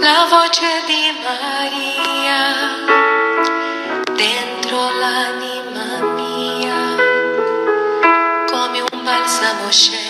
La voce di Maria dentro l'anima mia, come un balsamo scende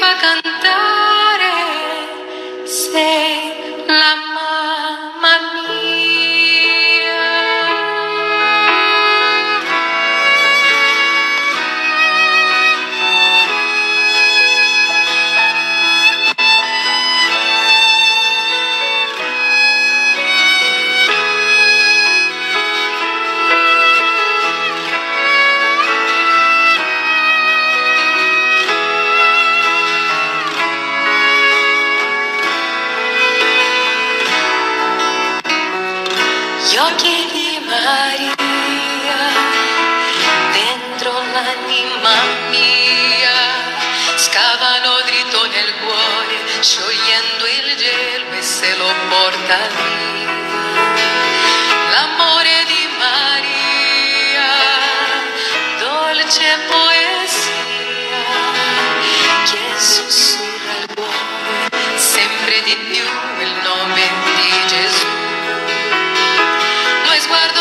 pa' cantar. Occhi di Maria dentro l'anima mia scavano dritto nel cuore, sciogliendo il gelo e se lo porta recuerdo.